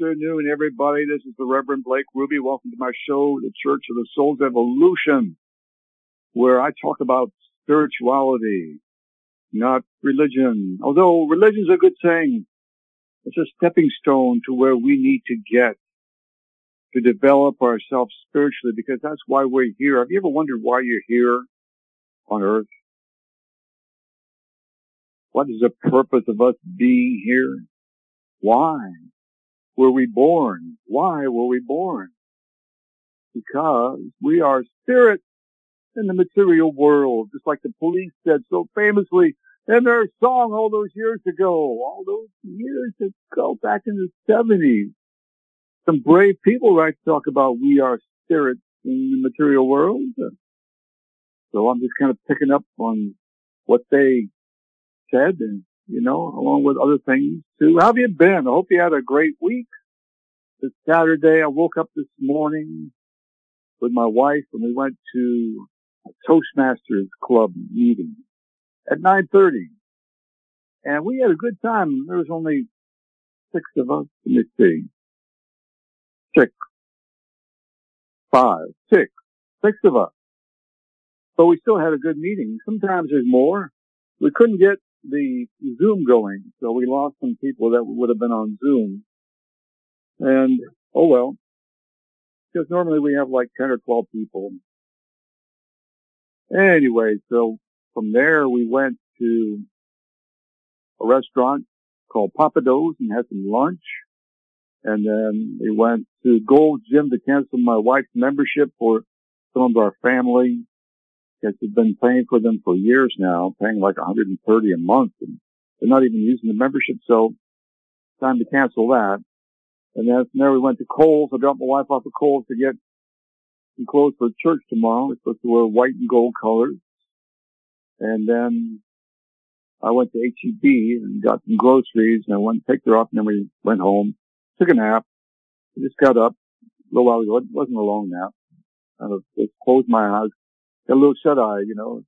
Good afternoon, everybody. This is the Reverend Blake Rubie. Welcome to my show, The Church of the Soul's Evolution, where I talk about spirituality, not religion. Although religion's a good thing. It's a stepping stone to where we need to get to develop ourselves spiritually because that's why we're here. Have you ever wondered why you're here on earth? What is the purpose of us being here? Why were we born? Why were we born? Because we are spirits in the material world, just like the police said so famously in their song all those years ago, all those years ago, back in the 70s. Some brave people right to talk about we are spirits in the material world. So I'm just kind of picking up on what they said and, you know, along with other things too. How have you been? I hope you had a great week. This Saturday, I woke up this morning with my wife and we went to a Toastmasters Club meeting at 9.30. And we had a good time. There was only six of us. Let me see. Six. Five. Six. Six of us. But we still had a good meeting. Sometimes there's more. We couldn't get the Zoom going, so we lost some people that would have been on Zoom. And, oh well. Because normally we have like 10 or 12 people. Anyway, so from there we went to a restaurant called Pappadeaux and had some lunch. And then we went to Gold Gym to cancel my wife's membership for some of our family. Because we've been paying for them for years now, paying like 130 a month and they're not even using the membership. So time to cancel that. And then from there we went to Kohl's. I dropped my wife off at Kohl's to get some clothes for church tomorrow. We're supposed to wear white and gold colors. And then I went to HEB and got some groceries and I went and picked her up and then we went home, took a nap. I just got up a little while ago. It wasn't a long nap. I just closed my eyes, a little shut eye, you know.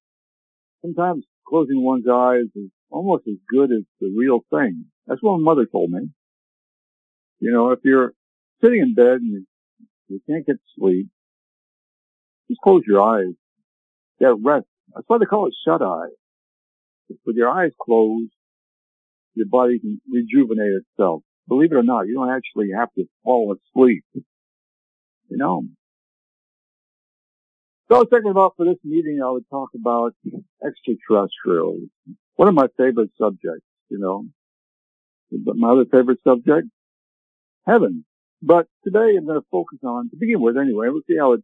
Sometimes closing one's eyes is almost as good as the real thing. That's what my mother told me. You know, if you're sitting in bed and you, can't get to sleep, just close your eyes. Get rest. That's why they call it shut eye. With your eyes closed, your body can rejuvenate itself. Believe it or not, you don't actually have to fall asleep. You know. So I was thinking about for this meeting, I would talk about extraterrestrials. One of my favorite subjects, you know. But my other favorite subject, heaven. But today I'm going to focus on, to begin with anyway, we'll see how it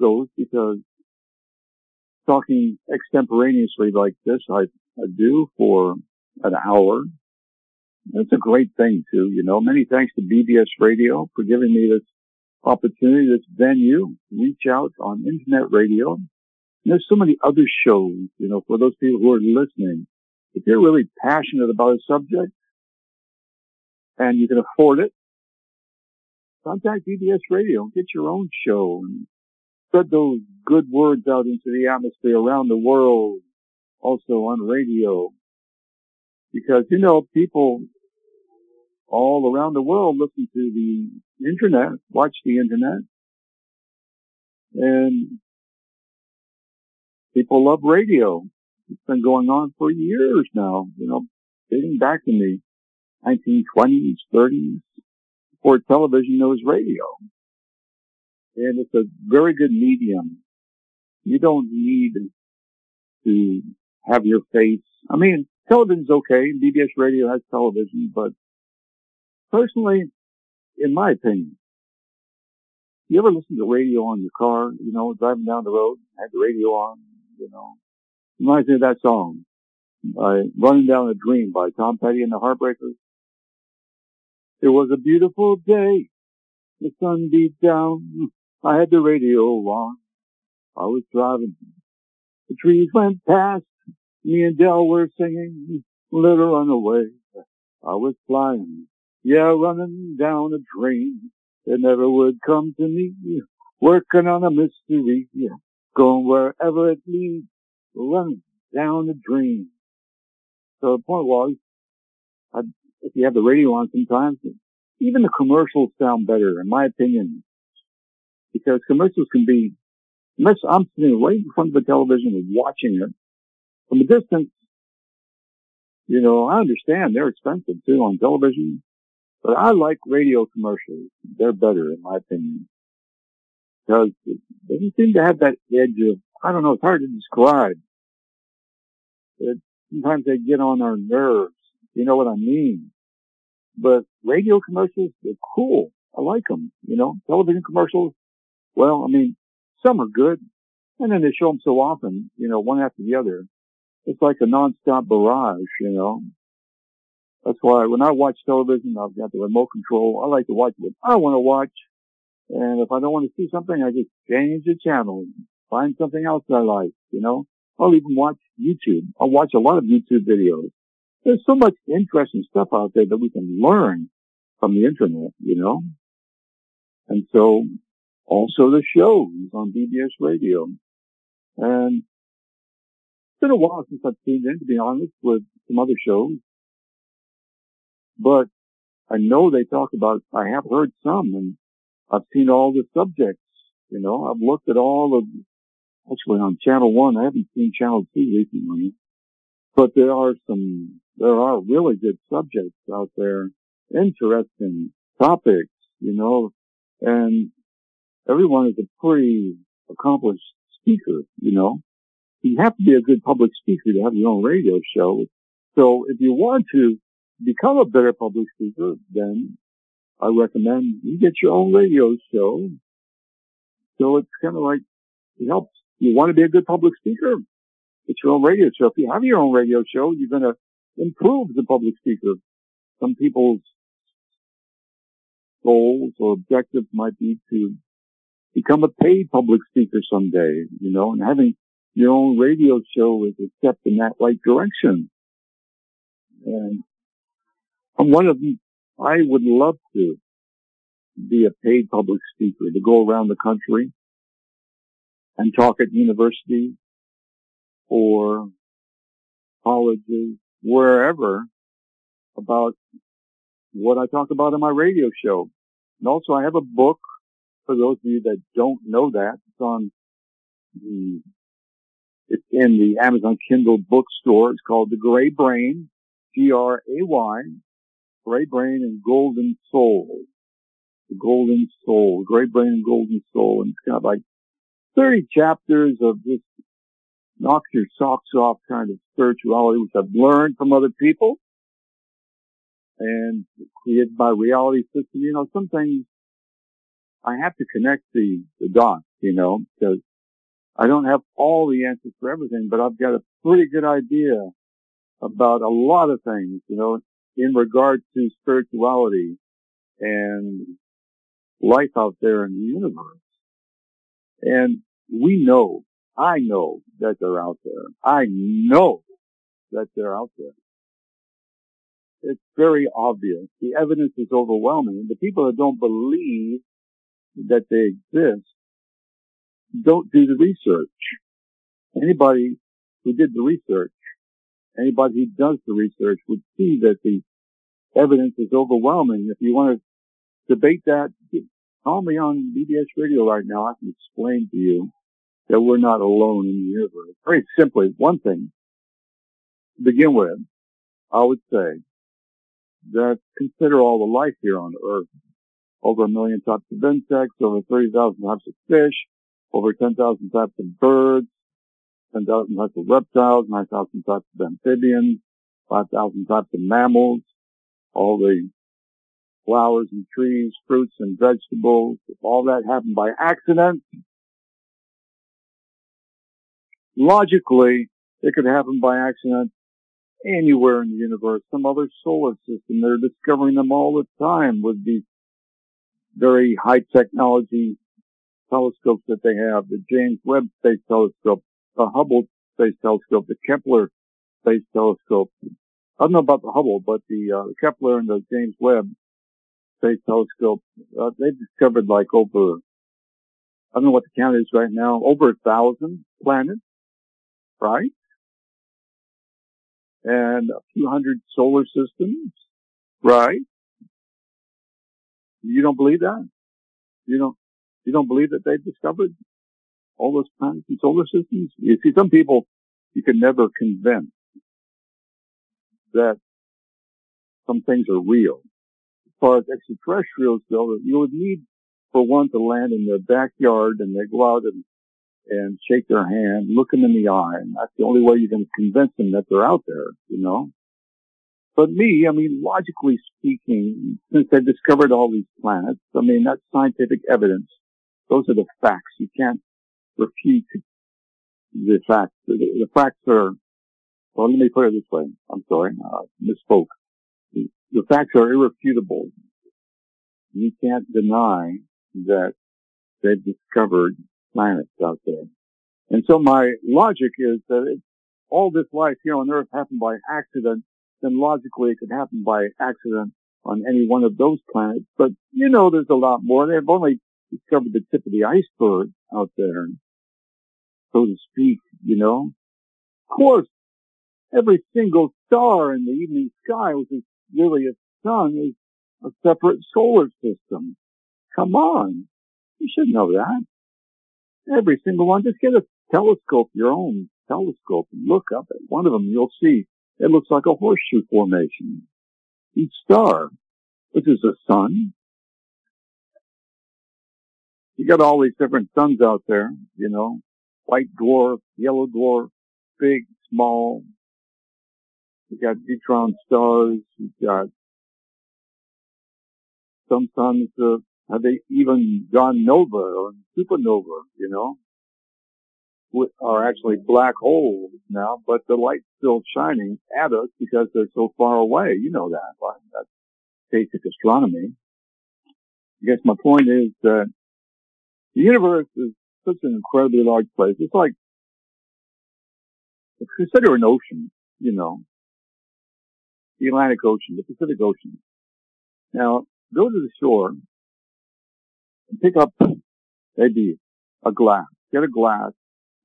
goes because talking extemporaneously like this, I, I do for an hour. That's a great thing too, you know. Many thanks to BBS Radio for giving me this opportunity, this venue, reach out on internet radio. And there's so many other shows, you know, for those people who are listening. If you're really passionate about a subject and you can afford it, contact BBS Radio and get your own show and spread those good words out into the atmosphere around the world, also on radio. Because, you know, people all around the world listen to the internet, watch the internet, and people love radio. It's been going on for years now, you know, dating back in the 1920s, 30s, before television, there was radio. And it's a very good medium. You don't need to have your face. I mean, television's okay. BBS radio has television, but personally, in my opinion, you ever listen to radio on your car, you know, driving down the road, had the radio on, you know, reminds me of that song, by Running Down a Dream by Tom Petty and the Heartbreakers. It was a beautiful day. The sun beat down. I had the radio on. I was driving. The trees went past. Me and Del were singing. Little her run away. I was flying. Yeah, running down a dream. that never would come to me. Working on a mystery. Going wherever it leads. Running down a dream. So the point was, I'd if you have the radio on sometimes, even the commercials sound better, in my opinion, because commercials can be, unless I'm sitting right in front of the television watching it from a distance, you know, I understand they're expensive too on television, but I like radio commercials. They're better in my opinion because it doesn't seem to have that edge of, I don't know, it's hard to describe. It, sometimes they get on our nerves. You know what I mean? But radio commercials, they're cool. I like them. You know, television commercials, well, I mean, some are good. And then they show them so often, you know, one after the other. It's like a nonstop barrage, you know. That's why when I watch television, I've got the remote control. I like to watch what I want to watch. And if I don't want to see something, I just change the channel, find something else I like, you know. I'll even watch YouTube. I'll watch a lot of YouTube videos. There's so much interesting stuff out there that we can learn from the internet, you know. And so also the shows on BBS radio. And it's been a while since I've tuned in, to be honest, with some other shows. But I know they talk about, I have heard some and I've seen all the subjects, you know, I've looked at all of, actually on channel one, I haven't seen channel two recently, but there are some, there are really good subjects out there, interesting topics, you know, and everyone is a pretty accomplished speaker, you know. You have to be a good public speaker to have your own radio show. So if you want to become a better public speaker, then I recommend you get your own radio show. So it's kind of like, it helps. You want to be a good public speaker? Get your own radio show. If you have your own radio show, you're going to improve the public speaker. Some people's goals or objectives might be to become a paid public speaker someday, you know, and having your own radio show is a step in that right direction. And one of them. I would love to be a paid public speaker to go around the country and talk at universities or colleges, wherever about what I talk about in my radio show. And also I have a book for those of you that don't know that. It's on the, it's in the Amazon Kindle bookstore. It's called The Gray Brain, G-R-A-Y, Gray Brain and Golden Soul. The Golden Soul, Gray Brain and Golden Soul. And it's got like 30 chapters of this knock your socks off kind of spirituality, which I've learned from other people and created by reality system. You know, some things I have to connect the, the dots, you know, because I don't have all the answers for everything, but I've got a pretty good idea about a lot of things, you know, in regard to spirituality and life out there in the universe. And we know, I know that they're out there. I know that they're out there. It's very obvious. The evidence is overwhelming. The people that don't believe that they exist don't do the research. Anybody who did the research, anybody who does the research would see that the evidence is overwhelming. If you want to debate that, call me on BBS radio right now. I can explain to you that we're not alone in the universe. Very simply, one thing to begin with, I would say that consider all the life here on Earth over a million types of insects, over 30,000 types of fish, over 10,000 types of birds, 10,000 types of reptiles, 9,000 types of amphibians, 5,000 types of mammals, all the flowers and trees, fruits and vegetables, if all that happened by accident, logically, it could happen by accident anywhere in the universe, some other solar system. They're discovering them all the time with these very high technology telescopes that they have, the James Webb Space Telescope, the Hubble Space Telescope, the Kepler Space Telescope. I don't know about the Hubble, but the, uh, Kepler and the James Webb Space Telescope, uh, they've discovered like over, I don't know what the count is right now, over a thousand planets, right? And a few hundred solar systems, right? You don't believe that? You don't, you don't believe that they've discovered all those planets and solar systems? You see, some people you can never convince that some things are real. As far as extraterrestrials go, you would need for one to land in their backyard and they go out and, and shake their hand, look them in the eye, and that's the only way you can convince them that they're out there, you know? But me, I mean, logically speaking, since they've discovered all these planets, I mean, that's scientific evidence. Those are the facts. You can't refute the facts. The, the facts are, well, let me put it this way. I'm sorry, uh, misspoke. The, the facts are irrefutable. You can't deny that they've discovered planets out there. And so my logic is that if all this life here on Earth happened by accident, then logically it could happen by accident on any one of those planets. But you know, there's a lot more. They've only discovered the tip of the iceberg out there, so to speak, you know. Of course, every single star in the evening sky, which is really a sun, is a separate solar system. Come on. You should know that. Every single one. Just get a telescope, your own telescope, and look up at one of them. You'll see it looks like a horseshoe formation. Each star, which is a sun. You got all these different suns out there, you know, white dwarf, yellow dwarf, big, small. You got neutron stars. You got some suns uh, have they even gone nova or supernova, you know, are actually black holes now, but the light's still shining at us because they're so far away. You know that? That's basic astronomy. I guess my point is that the universe is such an incredibly large place. It's like, consider an ocean, you know, the Atlantic Ocean, the Pacific Ocean. Now, go to the shore and pick up maybe a glass, get a glass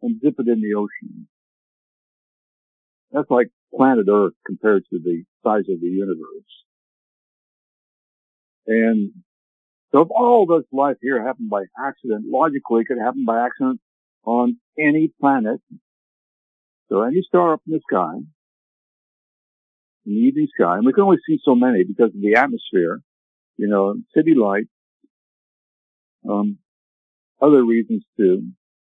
and dip it in the ocean. That's like planet Earth compared to the size of the universe. And so if all this life here happened by accident, logically it could happen by accident on any planet. So any star up in the sky, in the evening sky, and we can only see so many because of the atmosphere, you know, city lights, um, other reasons too.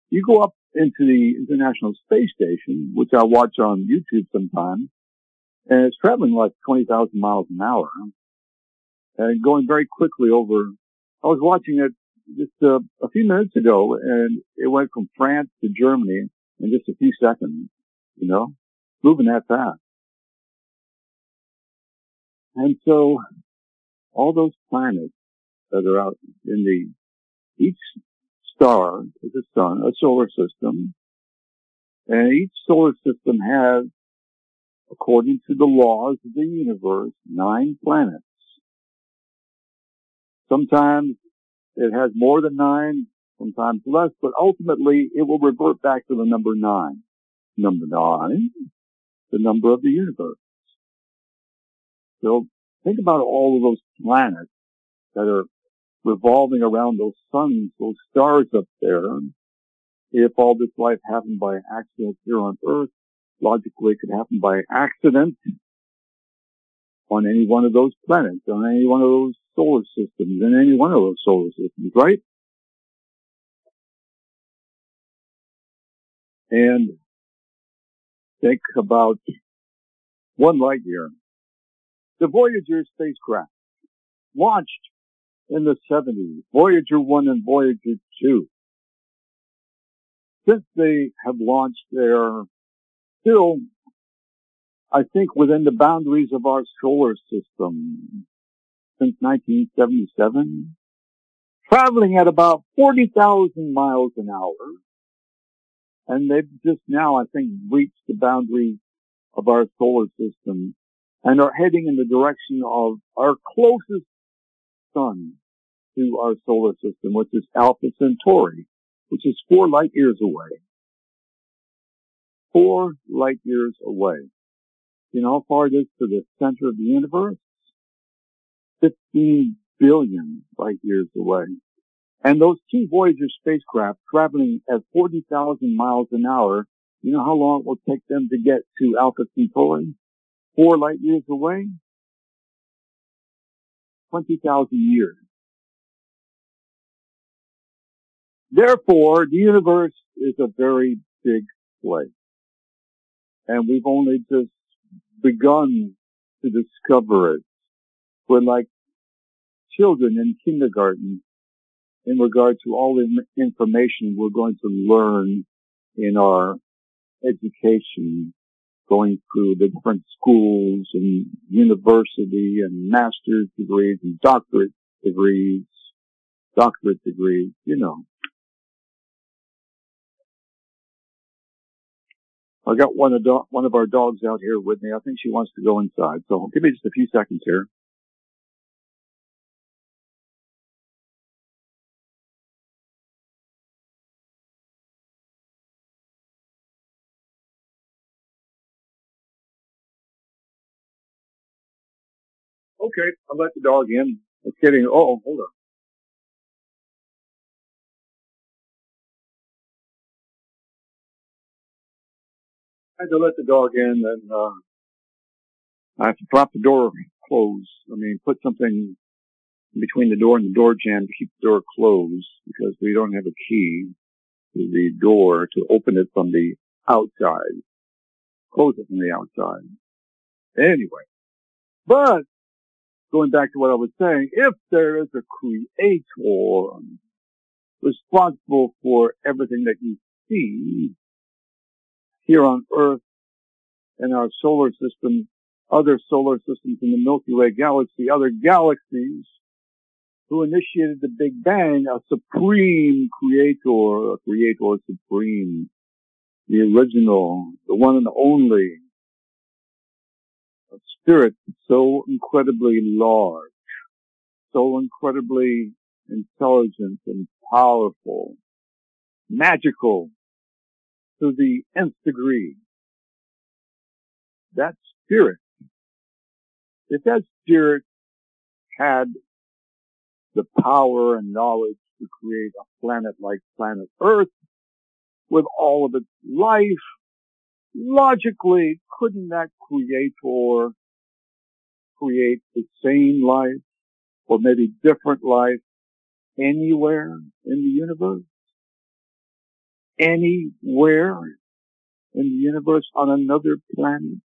You go up into the International Space Station, which I watch on YouTube sometimes, and it's traveling like 20,000 miles an hour and going very quickly over. I was watching it just uh, a few minutes ago and it went from France to Germany in just a few seconds, you know, moving that fast. And so all those planets that are out in the, each star is a sun, a solar system, and each solar system has, according to the laws of the universe, nine planets. Sometimes it has more than nine, sometimes less, but ultimately it will revert back to the number nine. Number nine, the number of the universe. So think about all of those planets that are revolving around those suns, those stars up there. If all this life happened by accident here on Earth, logically it could happen by accident on any one of those planets, on any one of those solar systems, in any one of those solar systems, right? And think about one light year. The Voyager spacecraft launched in the 70s, Voyager 1 and Voyager 2. Since they have launched, they're still, I think, within the boundaries of our solar system since 1977, traveling at about 40,000 miles an hour. And they've just now, I think, reached the boundaries of our solar system and are heading in the direction of our closest sun, to our solar system, which is Alpha Centauri, which is four light years away. Four light years away. You know how far it is to the center of the universe? 15 billion light years away. And those two Voyager spacecraft traveling at 40,000 miles an hour, you know how long it will take them to get to Alpha Centauri? Four light years away? 20,000 years. Therefore, the universe is a very big place. And we've only just begun to discover it. We're like children in kindergarten in regard to all the information we're going to learn in our education going through the different schools and university and master's degrees and doctorate degrees, doctorate degrees, you know. I got one of, do- one of our dogs out here with me. I think she wants to go inside. So give me just a few seconds here. Okay, I'll let the dog in. It's getting, oh, hold on. I had to let the dog in and, uh, I have to prop the door closed. I mean, put something between the door and the door jamb to keep the door closed because we don't have a key to the door to open it from the outside. Close it from the outside. Anyway. But going back to what I was saying, if there is a creator responsible for everything that you see here on Earth and our solar system, other solar systems in the Milky Way galaxy, other galaxies who initiated the Big Bang, a supreme creator, a creator supreme, the original, the one and only, a spirit so incredibly large, so incredibly intelligent and powerful, magical to the nth degree. That spirit, if that spirit had the power and knowledge to create a planet like planet Earth with all of its life, logically, couldn't that creator create the same life or maybe different life anywhere in the universe? Anywhere in the universe on another planet?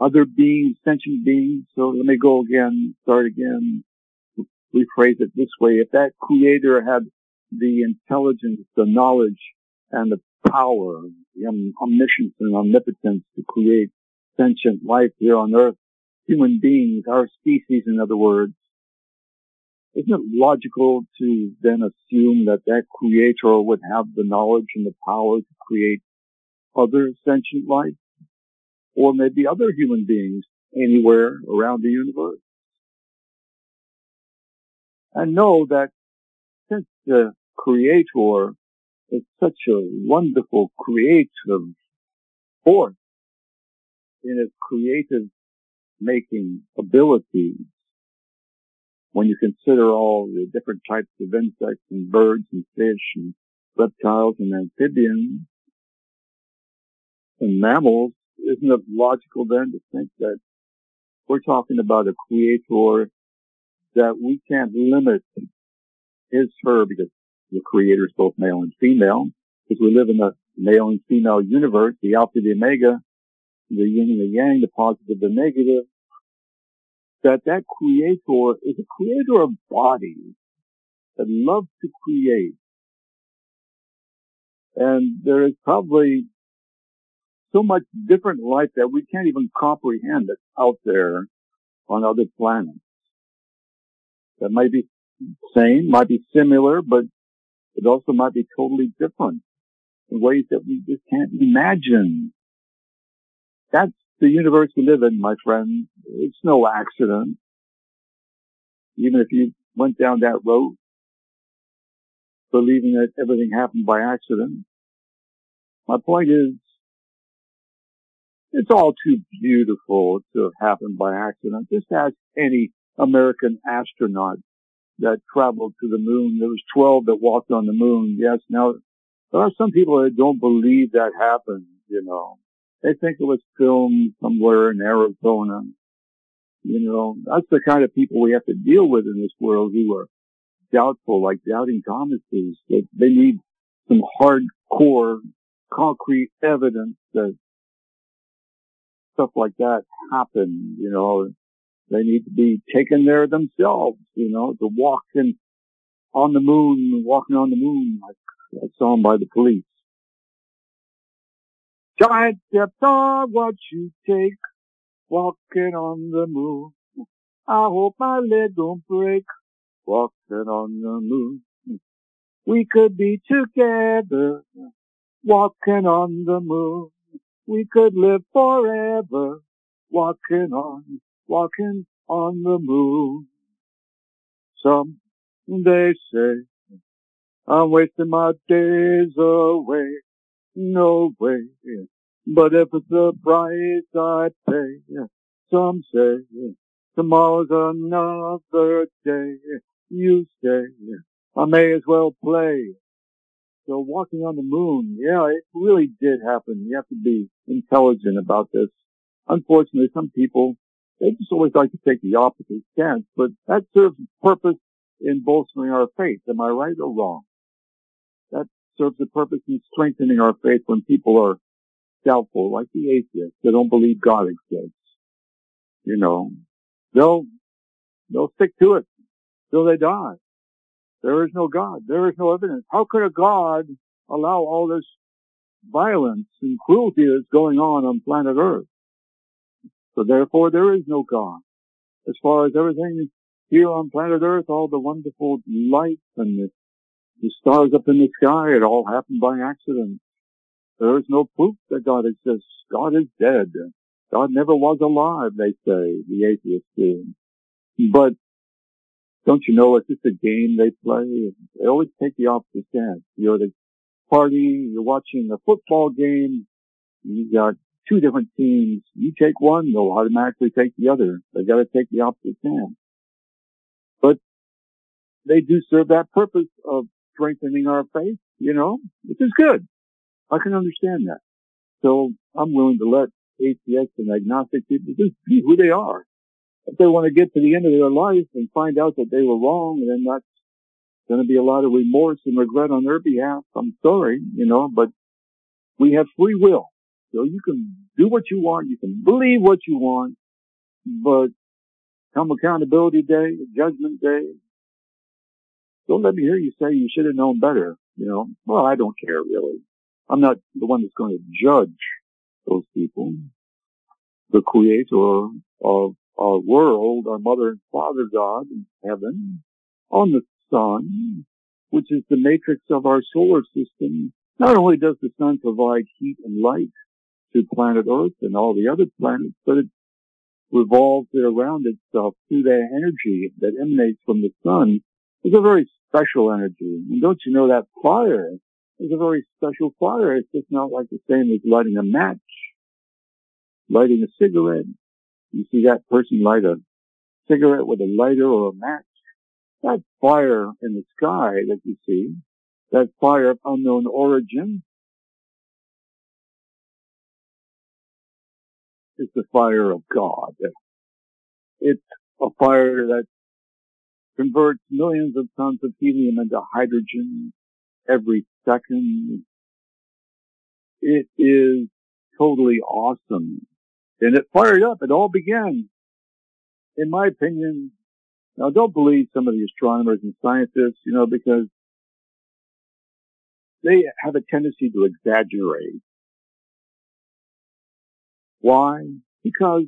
Other beings, sentient beings. So let me go again, start again, rephrase it this way. If that creator had the intelligence, the knowledge, and the power, the omniscience and omnipotence to create sentient life here on earth, human beings, our species in other words, isn't it logical to then assume that that creator would have the knowledge and the power to create other sentient life? Or maybe other human beings anywhere around the universe? And know that since the creator is such a wonderful creative force in its creative making abilities, when you consider all the different types of insects and birds and fish and reptiles and amphibians and mammals, isn't it logical then to think that we're talking about a creator that we can't limit his, her, because the creator is both male and female, because we live in a male and female universe, the alpha, the omega, the yin and the yang, the positive, the negative, that that creator is a creator of bodies that loves to create. And there is probably so much different life that we can't even comprehend that's out there on other planets. That might be same, might be similar, but it also might be totally different in ways that we just can't imagine. That's the universe we live in, my friend. It's no accident. Even if you went down that road, believing that everything happened by accident. My point is, it's all too beautiful to have happened by accident. Just ask any American astronaut that traveled to the moon. There was 12 that walked on the moon. Yes. Now, there are some people that don't believe that happened, you know. They think it was filmed somewhere in Arizona. You know, that's the kind of people we have to deal with in this world who are doubtful, like doubting Thomases. That they need some hardcore, concrete evidence that stuff like that happened. You know, they need to be taken there themselves. You know, to walk in on the moon, walking on the moon, like saw song by the police. Giant steps are what you take, walking on the moon. I hope my leg don't break, walking on the moon. We could be together, walking on the moon. We could live forever, walking on, walking on the moon. Some they say I'm wasting my days away. No way. But if it's the price I pay, some say tomorrow's another day. You say I may as well play. So walking on the moon, yeah, it really did happen. You have to be intelligent about this. Unfortunately, some people, they just always like to take the opposite stance, but that serves a purpose in bolstering our faith. Am I right or wrong? Serves a purpose in strengthening our faith when people are doubtful, like the atheists. They don't believe God exists. You know, they'll, they'll stick to it till they die. There is no God. There is no evidence. How could a God allow all this violence and cruelty that's going on on planet Earth? So therefore there is no God. As far as everything here on planet Earth, all the wonderful light and the, the stars up in the sky, it all happened by accident. There is no proof that God exists. God is dead. God never was alive, they say, the atheists do. But don't you know it's just a game they play? They always take the opposite stance. You're at a party, you're watching a football game, you got two different teams. You take one, they'll automatically take the other. They gotta take the opposite stance. But they do serve that purpose of strengthening our faith, you know, which is good. I can understand that. So I'm willing to let atheists and agnostic people just be who they are if they want to get to the end of their life and find out that they were wrong, then that's going to be a lot of remorse and regret on their behalf. I'm sorry, you know, but we have free will. So you can do what you want. You can believe what you want, but come accountability day, judgment day, don't let me hear you say you should have known better. You know, well, I don't care really. I'm not the one that's going to judge those people. The creator of our world, our mother and father God in heaven, on the sun, which is the matrix of our solar system. Not only does the sun provide heat and light to planet Earth and all the other planets, but it revolves it around itself through that energy that emanates from the sun. It's a very special energy. And don't you know that fire is a very special fire. It's just not like the same as lighting a match, lighting a cigarette, you see that person light a cigarette with a lighter or a match. That fire in the sky that you see, that fire of unknown origin, is the fire of God. It's a fire that converts millions of tons of helium into hydrogen every second. It is totally awesome. And it fired up. It all began, in my opinion, now don't believe some of the astronomers and scientists, you know, because they have a tendency to exaggerate. Why? Because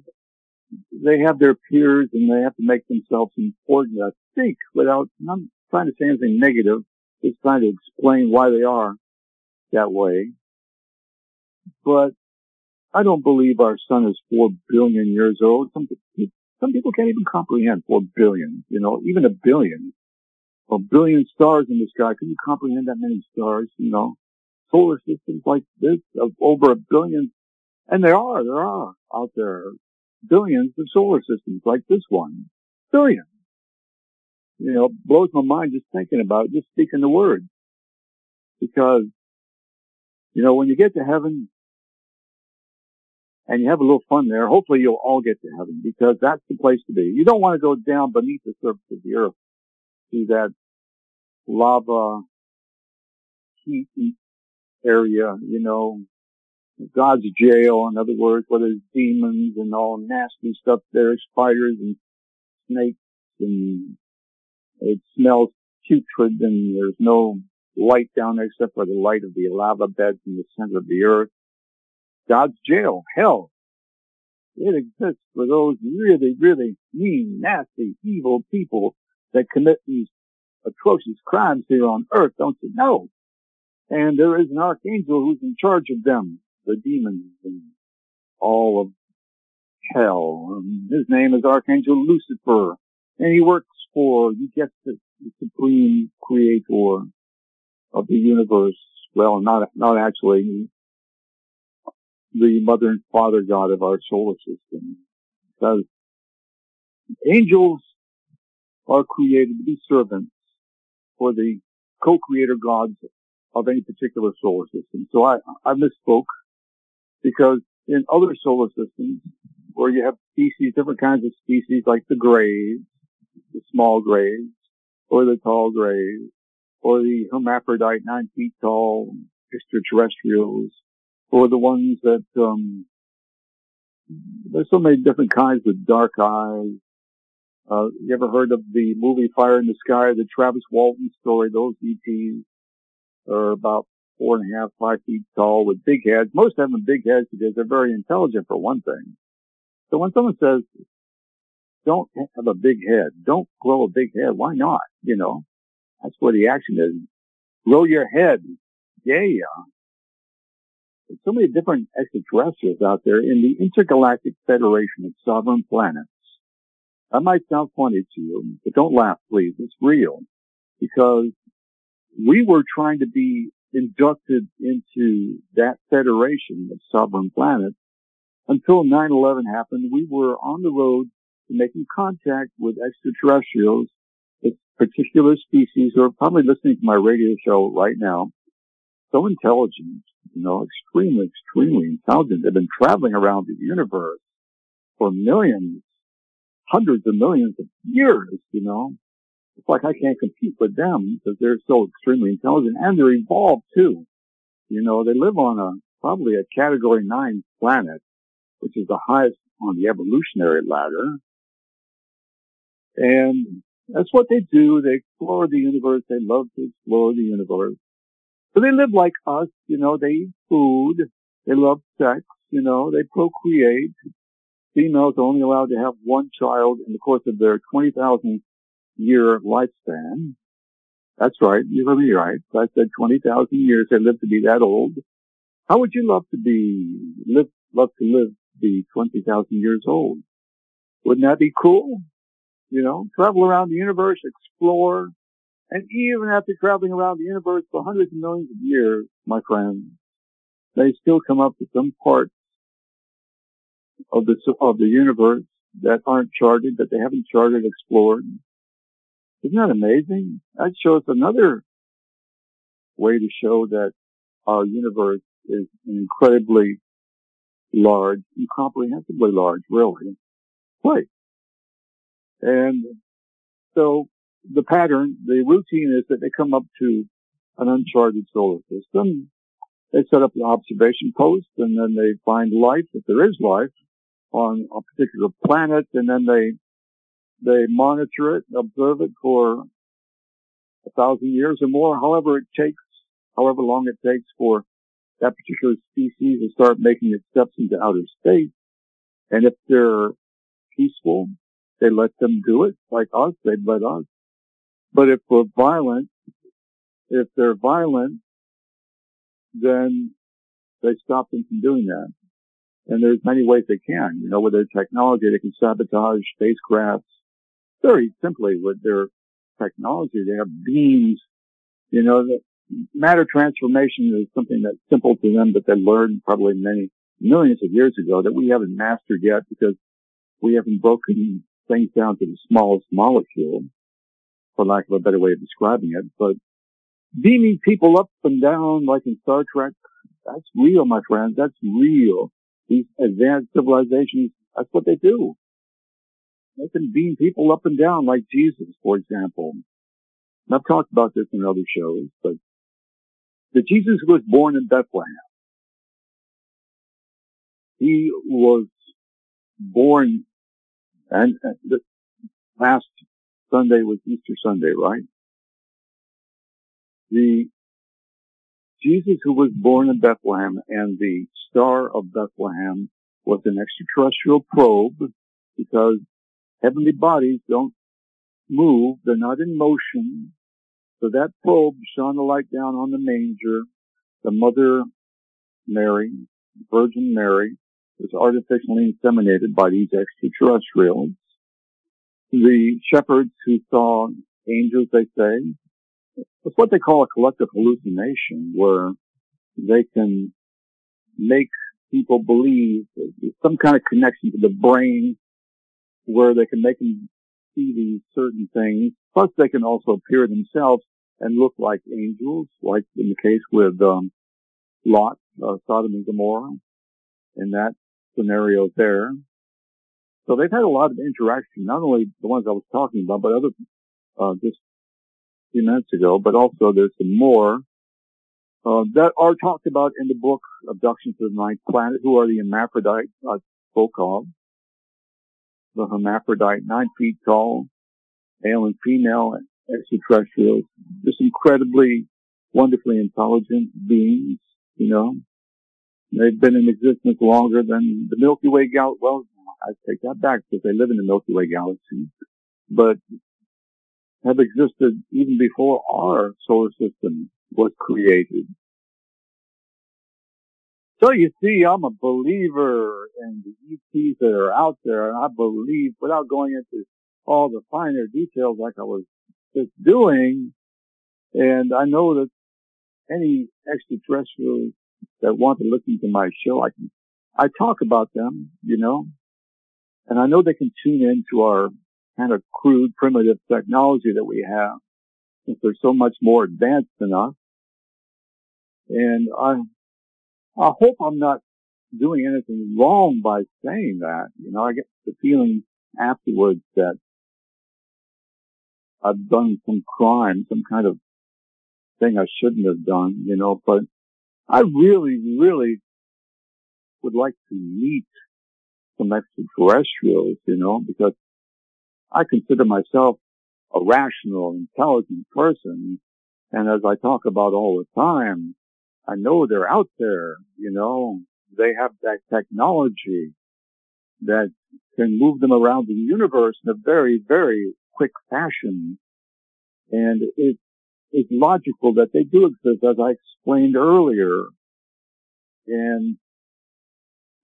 they have their peers and they have to make themselves important. I think without, I'm trying to say anything negative, just trying to explain why they are that way. But I don't believe our sun is four billion years old. Some, some people can't even comprehend four billion, you know, even a billion. A billion stars in the sky. Can you comprehend that many stars, you know? Solar systems like this of over a billion. And there are, there are out there billions of solar systems like this one. billion. You know, blows my mind just thinking about it, just speaking the word. Because, you know, when you get to heaven and you have a little fun there, hopefully you'll all get to heaven because that's the place to be. You don't want to go down beneath the surface of the earth to that lava heat area, you know, God's jail, in other words, where there's demons and all nasty stuff there, spiders and snakes and it smells putrid and there's no light down there except for the light of the lava beds in the center of the earth. God's jail, hell. It exists for those really, really mean, nasty, evil people that commit these atrocious crimes here on earth, don't you know? And there is an archangel who's in charge of them, the demons and all of hell. And his name is Archangel Lucifer, and he works for, you get the, the supreme creator of the universe. Well, not, not actually the mother and father God of our solar system. Because angels are created to be servants for the co-creator gods of any particular solar system. So I, I misspoke because in other solar systems where you have species, different kinds of species like the grays, the small grays, or the tall grays, or the hermaphrodite nine feet tall extraterrestrials, or the ones that, um, there's so many different kinds with dark eyes. Uh, you ever heard of the movie Fire in the Sky, the Travis Walton story? Those ETs are about four and a half, five feet tall with big heads. Most of them big heads because they're very intelligent for one thing. So when someone says, don't have a big head, don't grow a big head, why not? You know, that's where the action is. Grow your head. Yeah. Uh. There's so many different extraterrestrials out there in the Intergalactic Federation of Sovereign Planets. That might sound funny to you, but don't laugh, please. It's real because we were trying to be inducted into that federation of sovereign planets until 9-11 happened. We were on the road to making contact with extraterrestrials, this particular species who are probably listening to my radio show right now. So intelligent, you know, extremely, extremely intelligent. They've been traveling around the universe for millions, hundreds of millions of years, you know. It's like I can't compete with them because they're so extremely intelligent and they're evolved too. You know, they live on a, probably a category nine planet, which is the highest on the evolutionary ladder. And that's what they do. They explore the universe. They love to explore the universe. So they live like us, you know, they eat food. They love sex, you know, they procreate. Females are only allowed to have one child in the course of their 20,000 year lifespan. That's right. You heard me right. I said 20,000 years. They live to be that old. How would you love to be, live, love to live, be 20,000 years old? Wouldn't that be cool? You know, travel around the universe, explore, and even after traveling around the universe for hundreds of millions of years, my friends, they still come up to some parts of the, of the universe that aren't charted, that they haven't charted, explored. Isn't that amazing? That shows another way to show that our universe is incredibly large, incomprehensibly large, really. Right. And so the pattern, the routine is that they come up to an uncharted solar system. They set up an observation post and then they find life, if there is life, on a particular planet and then they they monitor it, observe it for a thousand years or more, however it takes, however long it takes for that particular species to start making its steps into outer space. And if they're peaceful, they let them do it like us, they'd let us. But if we're violent, if they're violent, then they stop them from doing that. And there's many ways they can, you know, with their technology, they can sabotage spacecrafts, very simply with their technology. They have beams, you know, matter transformation is something that's simple to them, but they learned probably many millions of years ago that we haven't mastered yet because we haven't broken things down to the smallest molecule, for lack of a better way of describing it, but beaming people up and down like in Star Trek, that's real, my friends. That's real. These advanced civilizations, that's what they do. They can beam people up and down like Jesus, for example. And I've talked about this in other shows, but the Jesus was born in Bethlehem. He was born, and, and the last Sunday was Easter Sunday, right? The Jesus who was born in Bethlehem and the Star of Bethlehem was an extraterrestrial probe because heavenly bodies don't move, they're not in motion. So that probe shone a light down on the manger. The mother Mary, Virgin Mary, was artificially inseminated by these extraterrestrials. The shepherds who saw angels, they say, it's what they call a collective hallucination, where they can make people believe some kind of connection to the brain where they can make them see these certain things. Plus, they can also appear themselves and look like angels, like in the case with um, Lot, uh, Sodom and Gomorrah, in that scenario there. So they've had a lot of interaction, not only the ones I was talking about, but other, uh, just a few minutes ago, but also there's some more, uh, that are talked about in the book Abduction to the Ninth Planet, who are the hermaphrodites I spoke of. The hermaphrodite, nine feet tall, male and female extraterrestrials, just incredibly, wonderfully intelligent beings, you know. They've been in existence longer than the Milky Way galaxy. Well, I take that back because they live in the Milky Way galaxy, but have existed even before our solar system was created. So you see, I'm a believer in the ETs that are out there, and I believe, without going into all the finer details like I was just doing, and I know that any extraterrestrials that want to listen to my show, I can, I talk about them, you know, and I know they can tune into our kind of crude, primitive technology that we have, since they're so much more advanced than us. And I, I hope I'm not doing anything wrong by saying that. You know, I get the feeling afterwards that I've done some crime, some kind of thing I shouldn't have done, you know, but I really, really would like to meet some extraterrestrials, you know, because I consider myself a rational, intelligent person. And as I talk about all the time, I know they're out there, you know, they have that technology that can move them around the universe in a very, very quick fashion. And it is logical that they do exist, as I explained earlier. And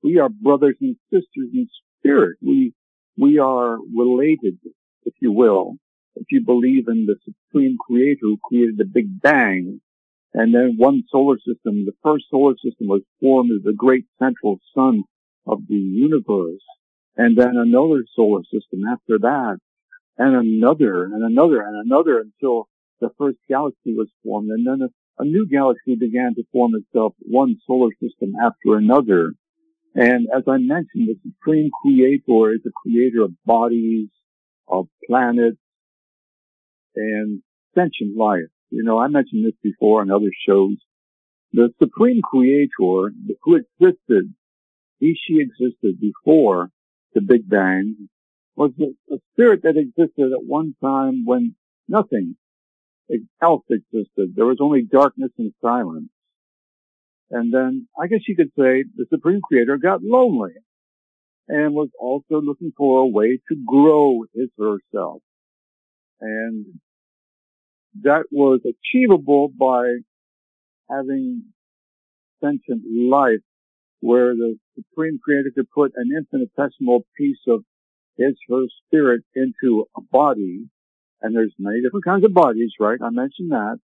we are brothers and sisters in spirit. We, we are related, if you will, if you believe in the supreme creator who created the Big Bang. And then one solar system, the first solar system was formed as the great central sun of the universe. And then another solar system after that, and another, and another, and another until the first galaxy was formed. And then a, a new galaxy began to form itself, one solar system after another. And as I mentioned, the supreme creator is the creator of bodies, of planets, and sentient life. You know, I mentioned this before on other shows. The supreme creator who existed, he, she existed before the Big Bang, was the spirit that existed at one time when nothing else existed. There was only darkness and silence. And then I guess you could say the Supreme Creator got lonely and was also looking for a way to grow his or herself. And that was achievable by having sentient life where the Supreme Creator could put an infinitesimal piece of his, her spirit into a body. And there's many different kinds of bodies, right? I mentioned that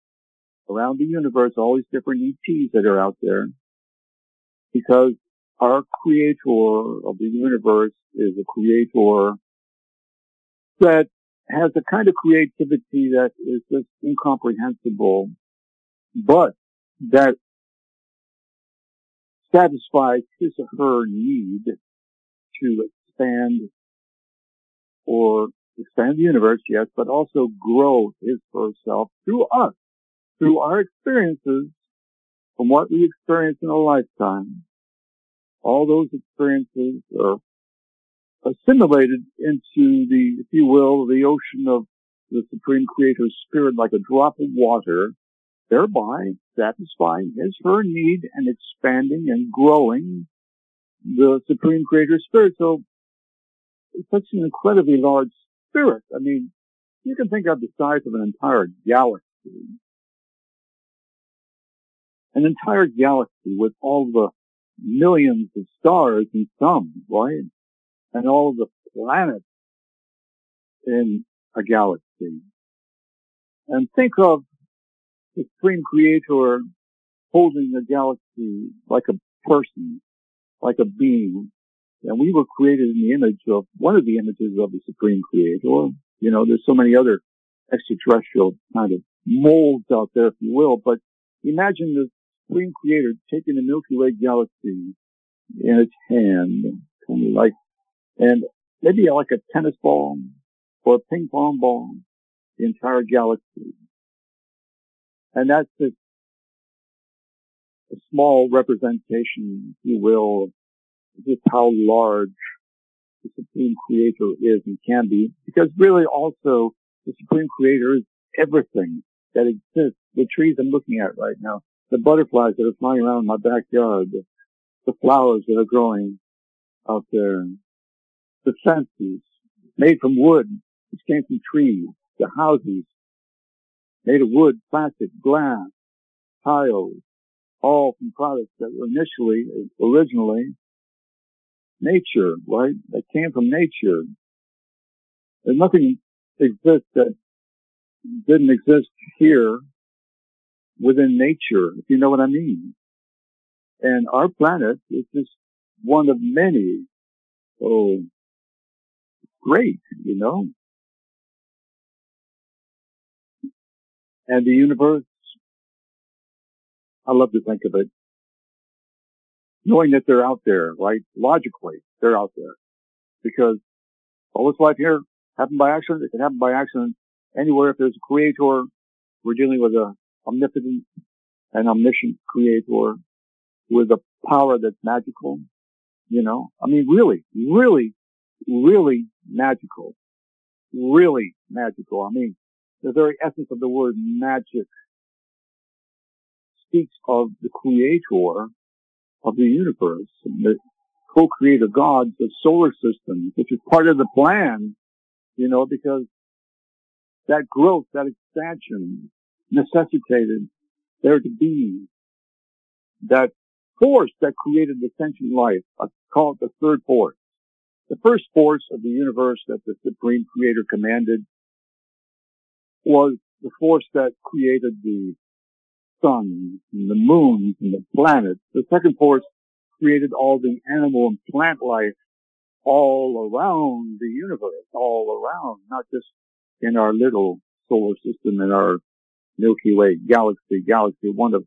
around the universe, all these different ETs that are out there, because our creator of the universe is a creator that has a kind of creativity that is just incomprehensible, but that satisfies his or her need to expand or expand the universe, yes, but also grow his or herself through us, through our experiences from what we experience in a lifetime. All those experiences are assimilated into the, if you will, the ocean of the Supreme Creator's Spirit like a drop of water, thereby satisfying his, her need and expanding and growing the Supreme Creator's Spirit. So it's such an incredibly large spirit. I mean, you can think of the size of an entire galaxy. An entire galaxy with all the millions of stars and some, right? And all of the planets in a galaxy. And think of the Supreme Creator holding the galaxy like a person, like a being, and we were created in the image of one of the images of the Supreme Creator. You know, there's so many other extraterrestrial kind of molds out there, if you will, but imagine the Supreme Creator taking the Milky Way galaxy in its hand, kind of like, and maybe like a tennis ball or a ping pong ball, the entire galaxy. And that's just a small representation, if you will, of just how large the Supreme Creator is and can be, because really also the Supreme Creator is everything that exists. The trees I'm looking at right now, the butterflies that are flying around my backyard, the, the flowers that are growing out there, the fences made from wood, which came from trees, the houses made of wood, plastic, glass, tiles, all from products that were initially, originally nature, right? That came from nature. There's nothing exists that didn't exist here within nature, if you know what I mean. And our planet is just one of many. Oh, great, you know. And the universe, I love to think of it knowing that they're out there, right? Logically, they're out there because all this life here happened by accident. It can happen by accident anywhere. If there's a creator, we're dealing with a omnipotent and omniscient creator with a power that's magical. You know, I mean, really, really, really magical, really magical. I mean, the very essence of the word magic speaks of the creator of the universe, the co-creator gods of solar systems, which is part of the plan, you know, because that growth, that expansion necessitated there to be that force that created the sentient life. I call it the third force. The first force of the universe that the supreme creator commanded was the force that created the sun and the moons and the planets. The second force created all the animal and plant life all around the universe, all around, not just in our little solar system, in our Milky Way galaxy, galaxy, one of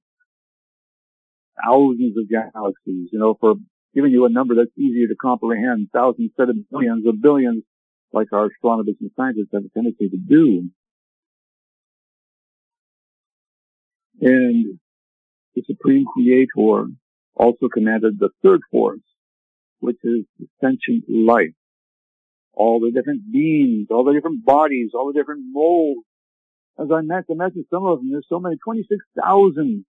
thousands of galaxies, you know, for giving you a number that's easier to comprehend, thousands instead of millions or billions, like our astronomers and scientists have a tendency to do. And the Supreme Creator also commanded the third force, which is sentient life. All the different beings, all the different bodies, all the different molds. As I mentioned, some of them, there's so many, 26,000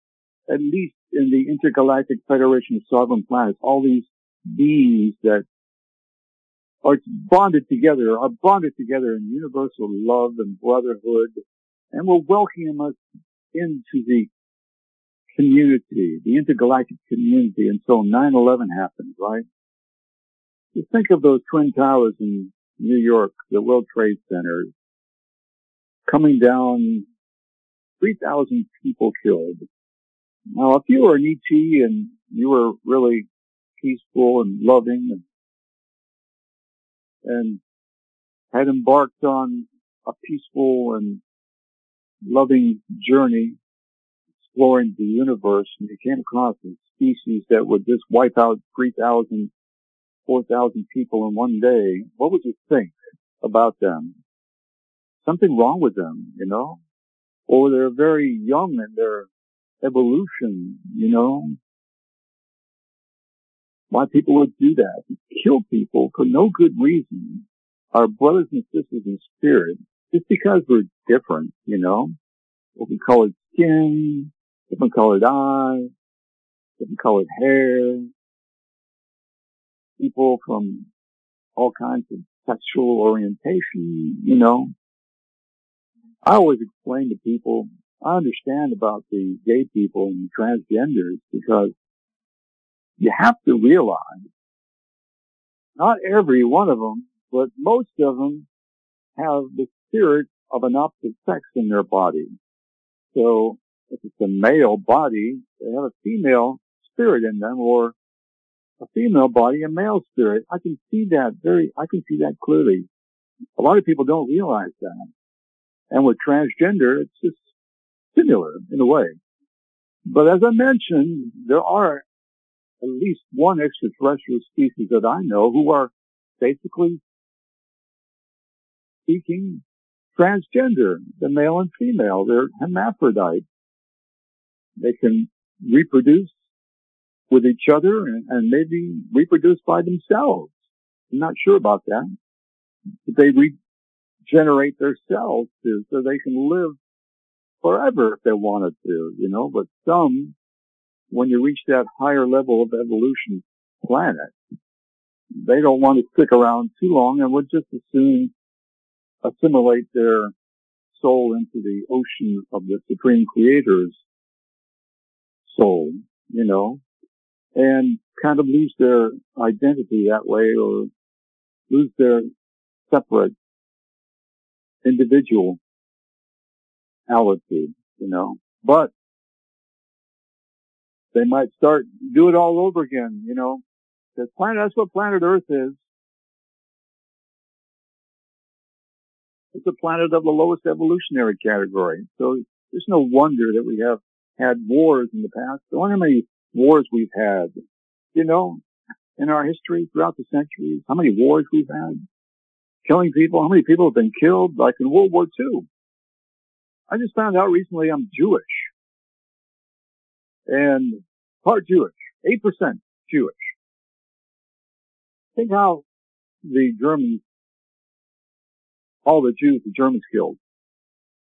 at least in the Intergalactic Federation of Sovereign Planets, all these beings that are bonded together, are bonded together in universal love and brotherhood, and will welcome us into the community, the intergalactic community until 9-11 happened, right? You think of those twin towers in New York, the World Trade Center, coming down, 3,000 people killed. Now, if you were an ET and you were really peaceful and loving and, and had embarked on a peaceful and loving journey exploring the universe and they came across a species that would just wipe out 3,000, 4,000 people in one day, what would you think about them? Something wrong with them, you know? Or they're very young in their evolution, you know? Why people would do that? Kill people for no good reason. Our brothers and sisters in spirit, just because we're different, you know? Different colored skin, different colored eyes, different colored hair, people from all kinds of sexual orientation, you know. I always explain to people, I understand about the gay people and transgenders because you have to realize not every one of them, but most of them have the spirit of an opposite sex in their body. So if it's a male body, they have a female spirit in them or a female body, a male spirit. I can see that very, I can see that clearly. A lot of people don't realize that. And with transgender, it's just similar in a way. But as I mentioned, there are at least one extraterrestrial species that I know who are basically speaking transgender, the male and female. They're hermaphrodites. They can reproduce with each other and, and maybe reproduce by themselves. I'm not sure about that. But they regenerate their cells too, so they can live forever if they wanted to, you know, but some, when you reach that higher level of evolution planet, they don't want to stick around too long and would just as soon assimilate their soul into the ocean of the supreme creator's soul, you know, and kind of lose their identity that way or lose their separate individuality, you know. But they might start do it all over again, you know. Because planet that's what planet Earth is. It's a planet of the lowest evolutionary category. So there's no wonder that we have had wars in the past. I wonder how many wars we've had, you know, in our history throughout the centuries, how many wars we've had, killing people, how many people have been killed, like in World War II. I just found out recently I'm Jewish. And part Jewish, 8% Jewish. Think how the Germans, all the Jews the Germans killed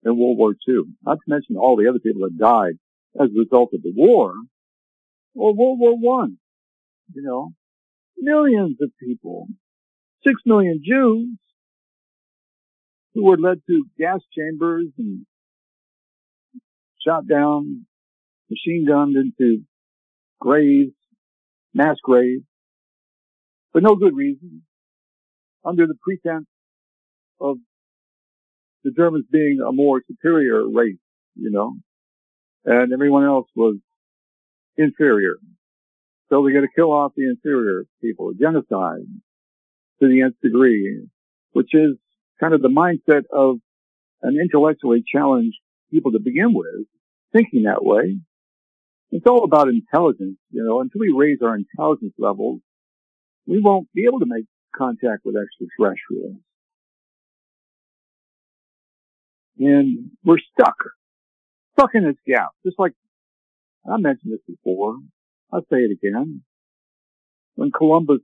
in World War II, not to mention all the other people that died as a result of the war, or World War One. You know, millions of people, six million Jews, who were led to gas chambers and shot down, machine gunned into graves, mass graves, for no good reason, under the pretense of the Germans being a more superior race, you know and everyone else was inferior. So we got to kill off the inferior people, genocide to the nth degree, which is kind of the mindset of an intellectually challenged people to begin with, thinking that way. It's all about intelligence, you know, until we raise our intelligence levels, we won't be able to make contact with extraterrestrials. And we're stuck stuck in this gap. Just like I mentioned this before. I'll say it again. When Columbus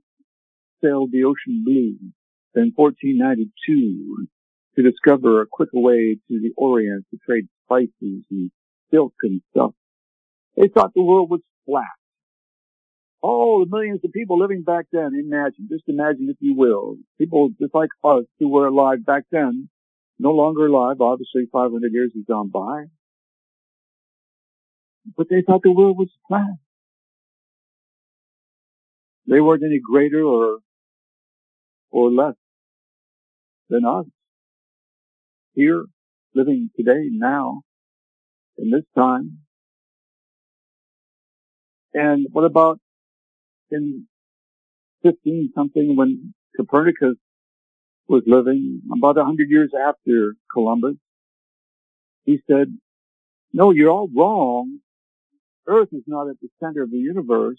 sailed the ocean blue in 1492 to discover a quicker way to the Orient to trade spices and silk and stuff, they thought the world was flat. All the millions of people living back then, imagine, just imagine if you will, people just like us who were alive back then, no longer alive, obviously 500 years has gone by but they thought the world was flat. They weren't any greater or, or less than us. Here, living today, now, in this time. And what about in 15 something when Copernicus was living about a hundred years after Columbus. He said, no, you're all wrong. Earth is not at the center of the universe.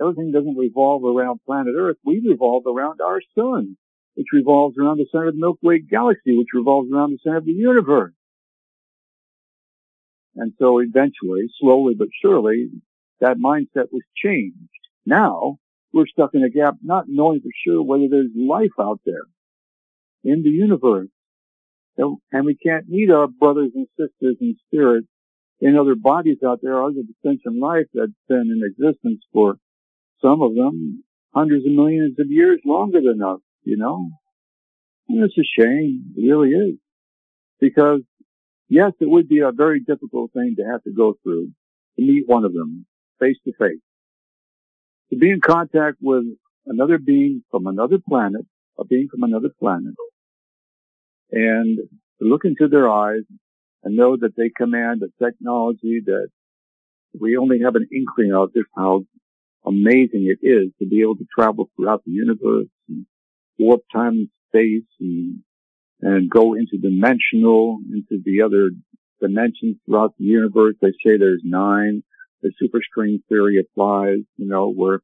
Everything doesn't revolve around planet Earth. We revolve around our sun, which revolves around the center of the Milky Way galaxy, which revolves around the center of the universe. And so eventually, slowly but surely, that mindset was changed. Now, we're stuck in a gap not knowing for sure whether there's life out there in the universe. And we can't meet our brothers and sisters in spirit in other bodies out there other sentient life that's been in existence for some of them hundreds of millions of years longer than us, you know? And it's a shame. It really is. Because yes, it would be a very difficult thing to have to go through to meet one of them face to face. To be in contact with another being from another planet, a being from another planet, and to look into their eyes and know that they command a technology that we only have an inkling of just how amazing it is to be able to travel throughout the universe warp time and space and, and go interdimensional into the other dimensions throughout the universe. They say there's nine. The superstring theory applies, you know, where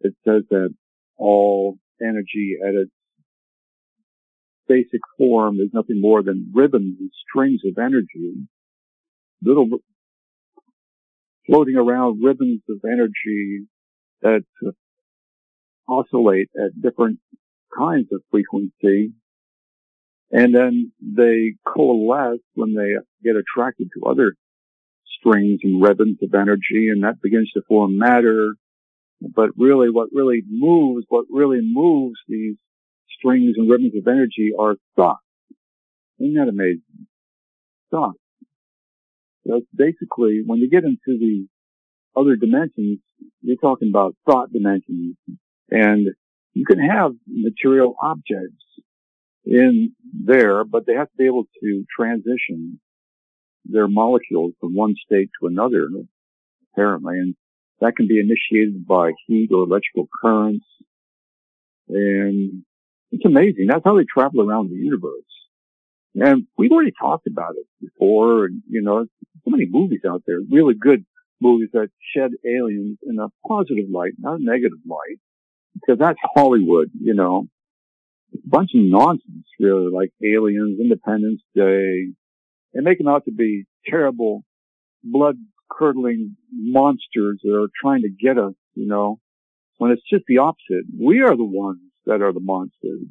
it says that all energy at its basic form is nothing more than ribbons and strings of energy, little floating around ribbons of energy that oscillate at different kinds of frequency. And then they coalesce when they get attracted to other strings and ribbons of energy and that begins to form matter. But really what really moves, what really moves these strings and ribbons of energy are thoughts. Isn't that amazing? Thoughts. That's basically, when you get into the other dimensions, you're talking about thought dimensions. And you can have material objects in there, but they have to be able to transition their molecules from one state to another, apparently. And that can be initiated by heat or electrical currents. And it's amazing. That's how they travel around the universe. And we've already talked about it before. And, you know, so many movies out there, really good movies that shed aliens in a positive light, not a negative light. Because that's Hollywood, you know. A bunch of nonsense, really, like Aliens, Independence Day. They make them out to be terrible, blood-curdling monsters that are trying to get us, you know, when it's just the opposite. We are the ones that are the monsters.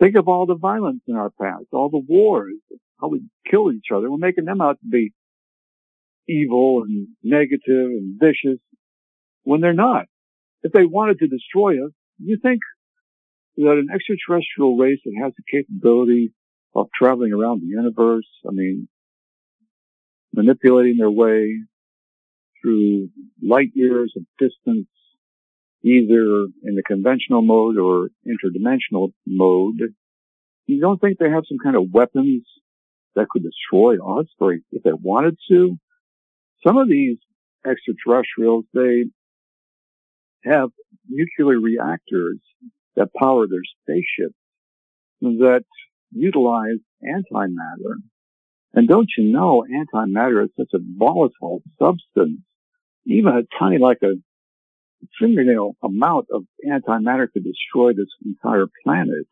Think of all the violence in our past, all the wars, how we kill each other. We're making them out to be evil and negative and vicious when they're not. If they wanted to destroy us, you think that an extraterrestrial race that has the capability of traveling around the universe, I mean, manipulating their way through light years of distance either in the conventional mode or interdimensional mode, you don't think they have some kind of weapons that could destroy us if they wanted to? Some of these extraterrestrials, they have nuclear reactors that power their spaceships that utilize antimatter. And don't you know antimatter is such a volatile substance, even a tiny like a fingernail amount of antimatter could destroy this entire planet.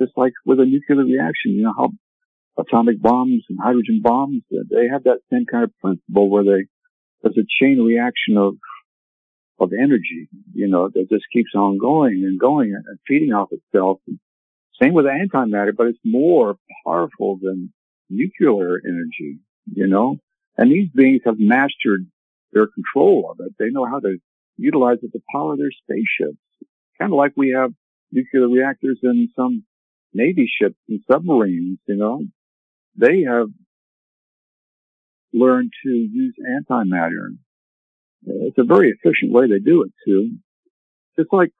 Just like with a nuclear reaction, you know how atomic bombs and hydrogen bombs, they have that same kind of principle where they, there's a chain reaction of, of energy, you know, that just keeps on going and going and feeding off itself. Same with antimatter, but it's more powerful than nuclear energy, you know? And these beings have mastered their control of it. They know how to utilize it to power their spaceships. Kind of like we have nuclear reactors in some Navy ships and submarines, you know. They have learned to use antimatter. It's a very efficient way they do it too. Just like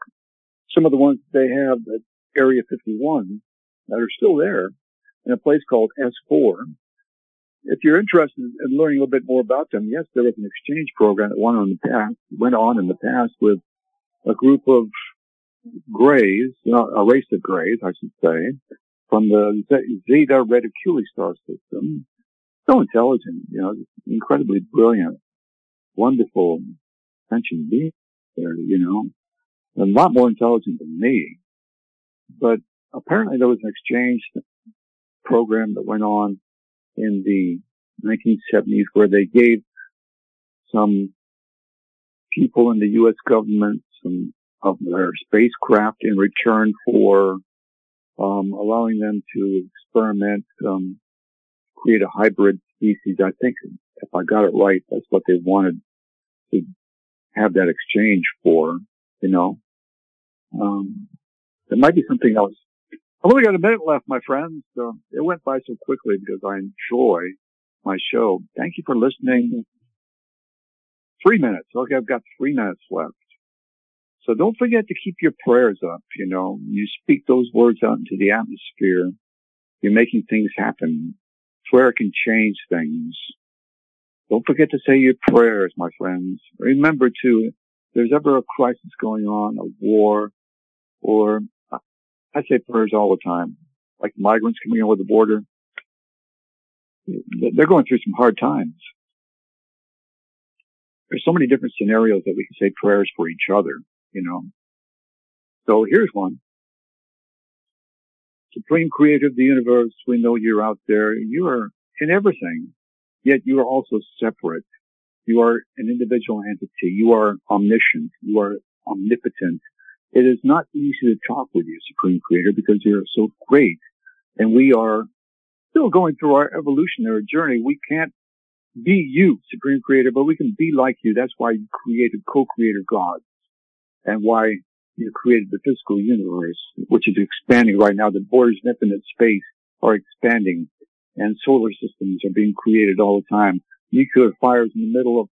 some of the ones they have at Area 51 that are still there in a place called S4 if you're interested in learning a little bit more about them, yes, there was an exchange program that went on in the past, went on in the past with a group of grays, a race of grays, I should say, from the Zeta Reticuli star system. So intelligent, you know, incredibly brilliant, wonderful sentient being there, you know, a lot more intelligent than me. But apparently there was an exchange program that went on in the 1970s where they gave some people in the U.S. government some of their spacecraft in return for um, allowing them to experiment, um, create a hybrid species. I think if I got it right, that's what they wanted to have that exchange for. You know, um, there might be something else. I've only got a minute left, my friends. Uh, it went by so quickly because I enjoy my show. Thank you for listening. Three minutes. Okay, I've got three minutes left. So don't forget to keep your prayers up. You know, you speak those words out into the atmosphere. You're making things happen. Prayer can change things. Don't forget to say your prayers, my friends. Remember to, if there's ever a crisis going on, a war, or uh, I say prayers all the time, like migrants coming over the border. They're going through some hard times. There's so many different scenarios that we can say prayers for each other, you know. So here's one. Supreme creator of the universe, we know you're out there. You are in everything, yet you are also separate. You are an individual entity. You are omniscient. You are omnipotent. It is not easy to talk with you, Supreme Creator, because you're so great. And we are still going through our evolutionary journey. We can't be you, Supreme Creator, but we can be like you. That's why you created co-creator gods and why you created the physical universe, which is expanding right now. The borders of infinite space are expanding and solar systems are being created all the time. Nuclear fires in the middle of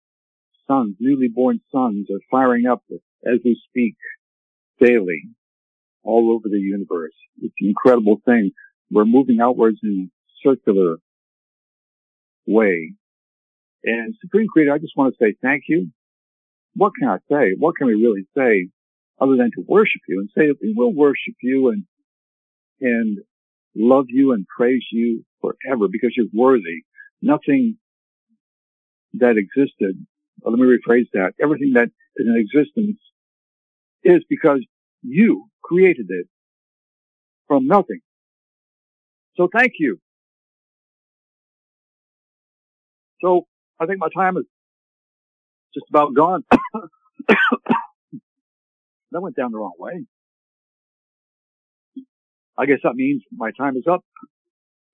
suns, newly born suns are firing up as we speak daily all over the universe. It's an incredible thing. We're moving outwards in a circular way. And Supreme Creator, I just want to say thank you. What can I say? What can we really say other than to worship you and say that we will worship you and, and love you and praise you forever because you're worthy. Nothing that existed, uh, let me rephrase that, everything that is in existence is because you created it from nothing. So thank you. So I think my time is just about gone. that went down the wrong way. I guess that means my time is up.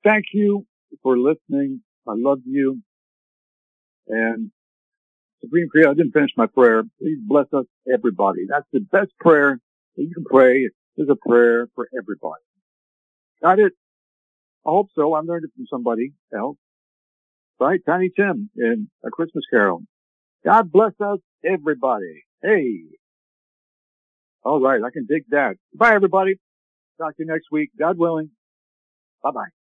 Thank you for listening. I love you. And Supreme Creator, I didn't finish my prayer. Please bless us, everybody. That's the best prayer that you can pray. Is a prayer for everybody. Got it? I hope so. I learned it from somebody else. Right? Tiny Tim in A Christmas Carol. God bless us, everybody. Hey. All right. I can dig that. Bye, everybody. Talk to you next week. God willing. Bye bye.